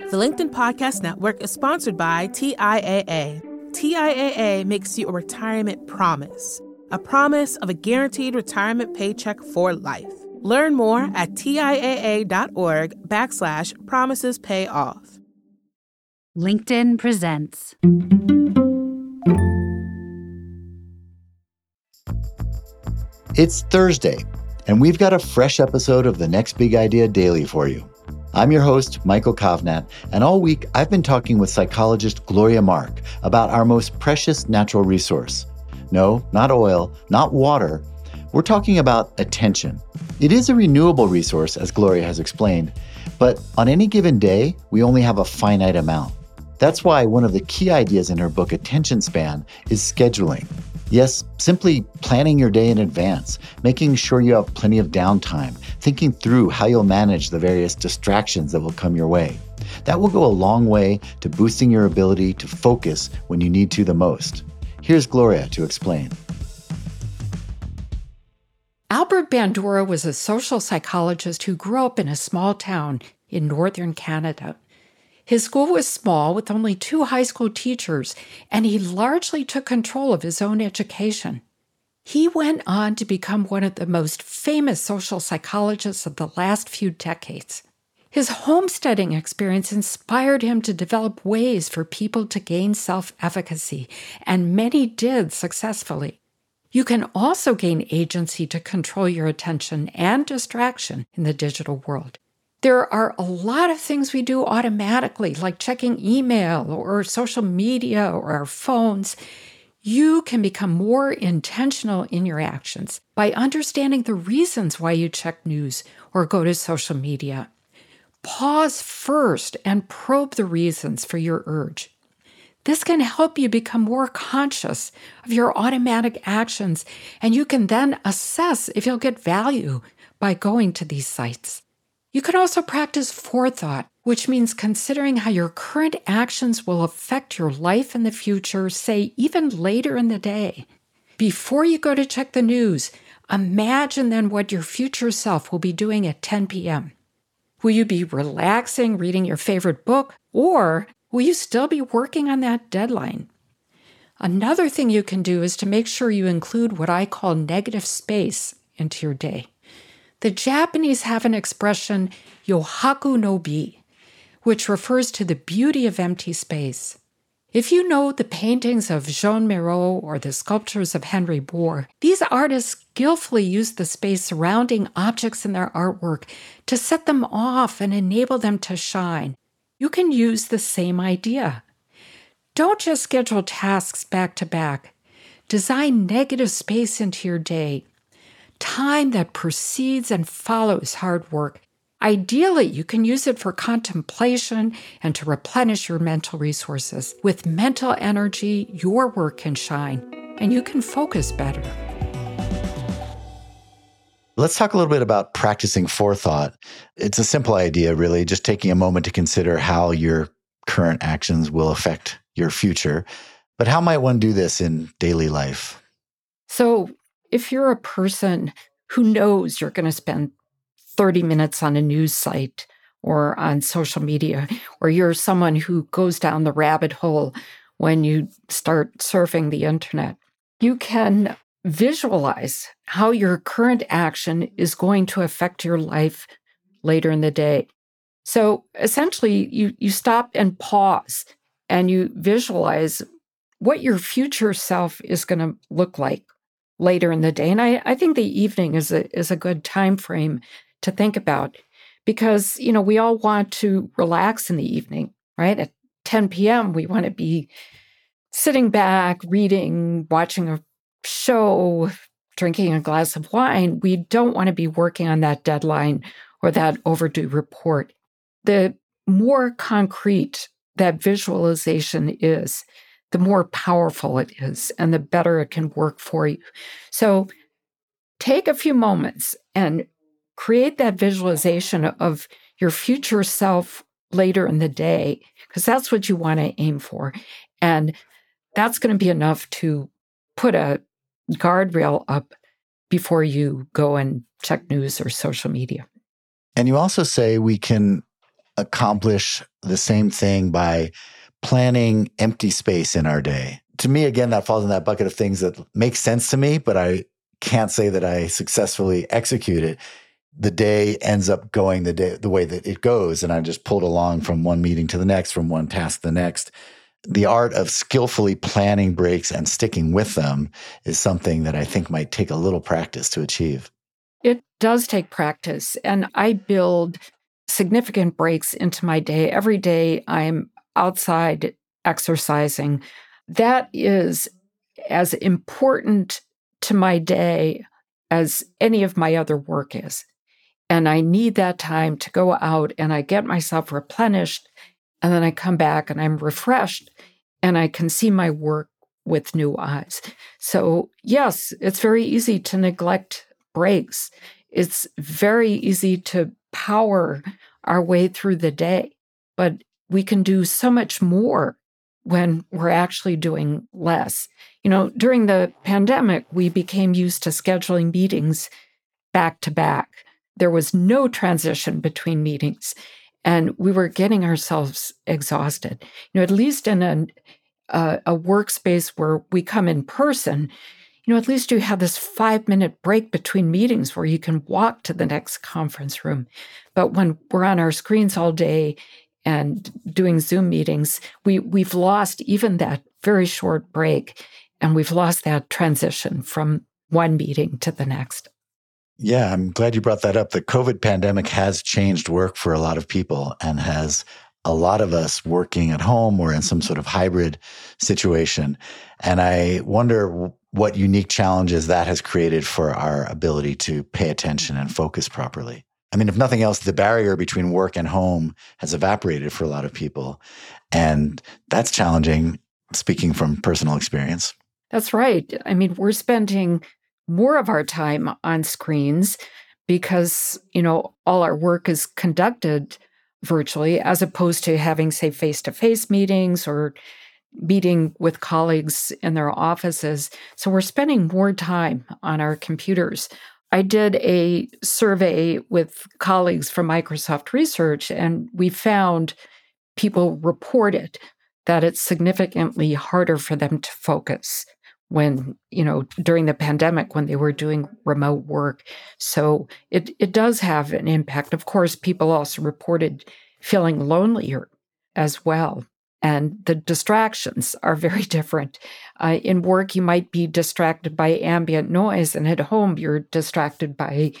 The LinkedIn Podcast Network is sponsored by TIAA. TIAA makes you a retirement promise, a promise of a guaranteed retirement paycheck for life. Learn more at TIAA.org backslash promises pay off. LinkedIn presents. It's Thursday, and we've got a fresh episode of the Next Big Idea Daily for you. I'm your host, Michael Kovnat, and all week I've been talking with psychologist Gloria Mark about our most precious natural resource. No, not oil, not water. We're talking about attention. It is a renewable resource, as Gloria has explained, but on any given day, we only have a finite amount. That's why one of the key ideas in her book, Attention Span, is scheduling. Yes, simply planning your day in advance, making sure you have plenty of downtime, thinking through how you'll manage the various distractions that will come your way. That will go a long way to boosting your ability to focus when you need to the most. Here's Gloria to explain. Albert Bandura was a social psychologist who grew up in a small town in northern Canada. His school was small with only two high school teachers, and he largely took control of his own education. He went on to become one of the most famous social psychologists of the last few decades. His homesteading experience inspired him to develop ways for people to gain self efficacy, and many did successfully. You can also gain agency to control your attention and distraction in the digital world. There are a lot of things we do automatically, like checking email or social media or our phones. You can become more intentional in your actions by understanding the reasons why you check news or go to social media. Pause first and probe the reasons for your urge. This can help you become more conscious of your automatic actions, and you can then assess if you'll get value by going to these sites. You can also practice forethought, which means considering how your current actions will affect your life in the future, say even later in the day. Before you go to check the news, imagine then what your future self will be doing at 10 p.m. Will you be relaxing, reading your favorite book, or will you still be working on that deadline? Another thing you can do is to make sure you include what I call negative space into your day. The Japanese have an expression, yohaku no bi, which refers to the beauty of empty space. If you know the paintings of Jean Miro or the sculptures of Henry Moore, these artists skillfully use the space surrounding objects in their artwork to set them off and enable them to shine. You can use the same idea. Don't just schedule tasks back to back. Design negative space into your day time that precedes and follows hard work. Ideally, you can use it for contemplation and to replenish your mental resources. With mental energy, your work can shine and you can focus better. Let's talk a little bit about practicing forethought. It's a simple idea, really, just taking a moment to consider how your current actions will affect your future. But how might one do this in daily life? So, if you're a person who knows you're going to spend 30 minutes on a news site or on social media, or you're someone who goes down the rabbit hole when you start surfing the internet, you can visualize how your current action is going to affect your life later in the day. So essentially, you, you stop and pause and you visualize what your future self is going to look like later in the day. And I, I think the evening is a is a good time frame to think about because you know we all want to relax in the evening, right? At 10 p.m. we want to be sitting back, reading, watching a show, drinking a glass of wine. We don't want to be working on that deadline or that overdue report. The more concrete that visualization is, the more powerful it is and the better it can work for you. So take a few moments and create that visualization of your future self later in the day, because that's what you want to aim for. And that's going to be enough to put a guardrail up before you go and check news or social media. And you also say we can accomplish the same thing by planning empty space in our day. To me, again, that falls in that bucket of things that make sense to me, but I can't say that I successfully execute it. The day ends up going the day the way that it goes, and I'm just pulled along from one meeting to the next, from one task to the next. The art of skillfully planning breaks and sticking with them is something that I think might take a little practice to achieve. It does take practice, and I build significant breaks into my day. Every day I'm outside exercising. That is as important to my day as any of my other work is. And I need that time to go out and I get myself replenished. And then I come back and I'm refreshed and I can see my work with new eyes. So, yes, it's very easy to neglect breaks. It's very easy to power our way through the day. But we can do so much more when we're actually doing less. You know, during the pandemic, we became used to scheduling meetings back to back. There was no transition between meetings, and we were getting ourselves exhausted. You know, at least in a, a, a workspace where we come in person, you know, at least you have this five minute break between meetings where you can walk to the next conference room. But when we're on our screens all day and doing Zoom meetings, we, we've lost even that very short break and we've lost that transition from one meeting to the next. Yeah, I'm glad you brought that up. The COVID pandemic has changed work for a lot of people and has a lot of us working at home or in some sort of hybrid situation. And I wonder what unique challenges that has created for our ability to pay attention and focus properly. I mean, if nothing else, the barrier between work and home has evaporated for a lot of people. And that's challenging, speaking from personal experience. That's right. I mean, we're spending more of our time on screens because, you know, all our work is conducted virtually as opposed to having, say, face to face meetings or meeting with colleagues in their offices. So we're spending more time on our computers. I did a survey with colleagues from Microsoft Research, and we found people reported that it's significantly harder for them to focus when you know during the pandemic when they were doing remote work. So it it does have an impact. Of course people also reported feeling lonelier as well and the distractions are very different. Uh, in work, you might be distracted by ambient noise, and at home, you're distracted by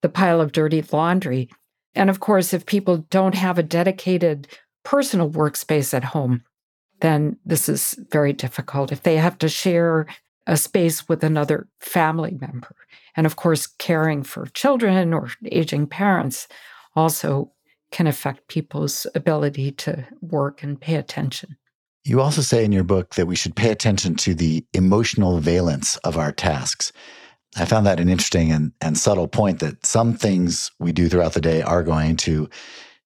the pile of dirty laundry. And of course, if people don't have a dedicated personal workspace at home, then this is very difficult. If they have to share a space with another family member, and of course, caring for children or aging parents also can affect people's ability to work and pay attention. You also say in your book that we should pay attention to the emotional valence of our tasks. I found that an interesting and, and subtle point that some things we do throughout the day are going to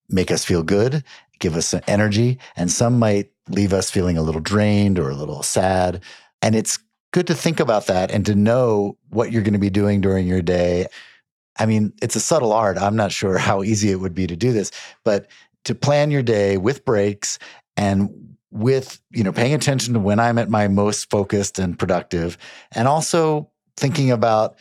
make us feel good, give us some energy, and some might leave us feeling a little drained or a little sad. And it's good to think about that and to know what you're going to be doing during your day I mean, it's a subtle art. I'm not sure how easy it would be to do this, but to plan your day with breaks and with, you know, paying attention to when I'm at my most focused and productive and also thinking about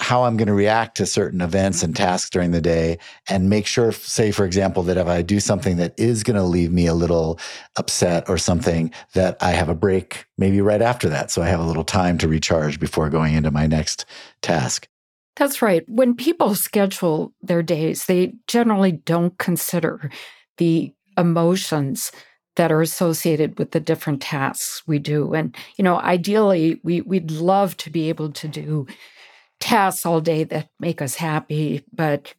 how I'm going to react to certain events and tasks during the day and make sure, say, for example, that if I do something that is going to leave me a little upset or something, that I have a break maybe right after that. So I have a little time to recharge before going into my next task. That's right. When people schedule their days, they generally don't consider the emotions that are associated with the different tasks we do. And, you know, ideally, we, we'd love to be able to do tasks all day that make us happy, but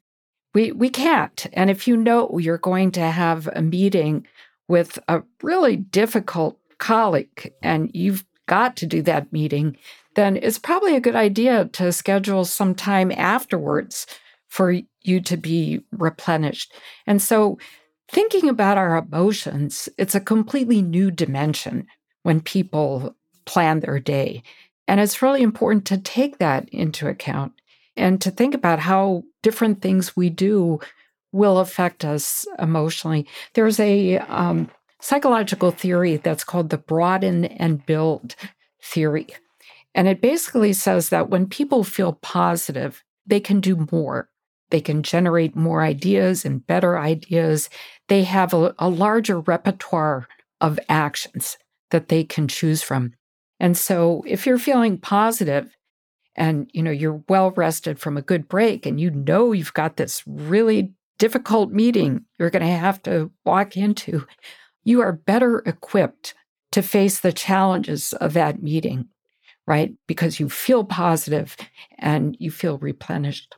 we, we can't. And if you know you're going to have a meeting with a really difficult colleague and you've got to do that meeting, then it's probably a good idea to schedule some time afterwards for you to be replenished. And so, thinking about our emotions, it's a completely new dimension when people plan their day. And it's really important to take that into account and to think about how different things we do will affect us emotionally. There's a um, psychological theory that's called the broaden and build theory. And it basically says that when people feel positive, they can do more. They can generate more ideas and better ideas. They have a, a larger repertoire of actions that they can choose from. And so if you're feeling positive and you know you're well rested from a good break and you know you've got this really difficult meeting you're going to have to walk into, you are better equipped to face the challenges of that meeting, right? Because you feel positive and you feel replenished.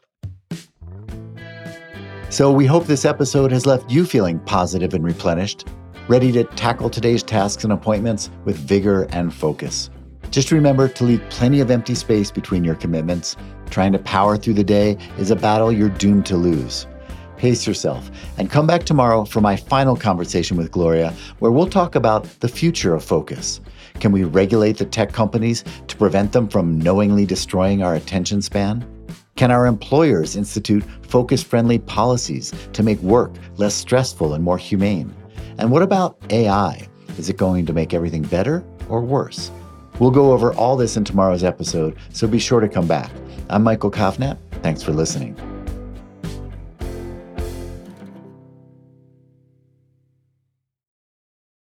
So, we hope this episode has left you feeling positive and replenished, ready to tackle today's tasks and appointments with vigor and focus. Just remember to leave plenty of empty space between your commitments. Trying to power through the day is a battle you're doomed to lose. Pace yourself and come back tomorrow for my final conversation with Gloria, where we'll talk about the future of focus. Can we regulate the tech companies to prevent them from knowingly destroying our attention span? Can our employers institute focus friendly policies to make work less stressful and more humane? And what about AI? Is it going to make everything better or worse? We'll go over all this in tomorrow's episode, so be sure to come back. I'm Michael Kovnat. Thanks for listening.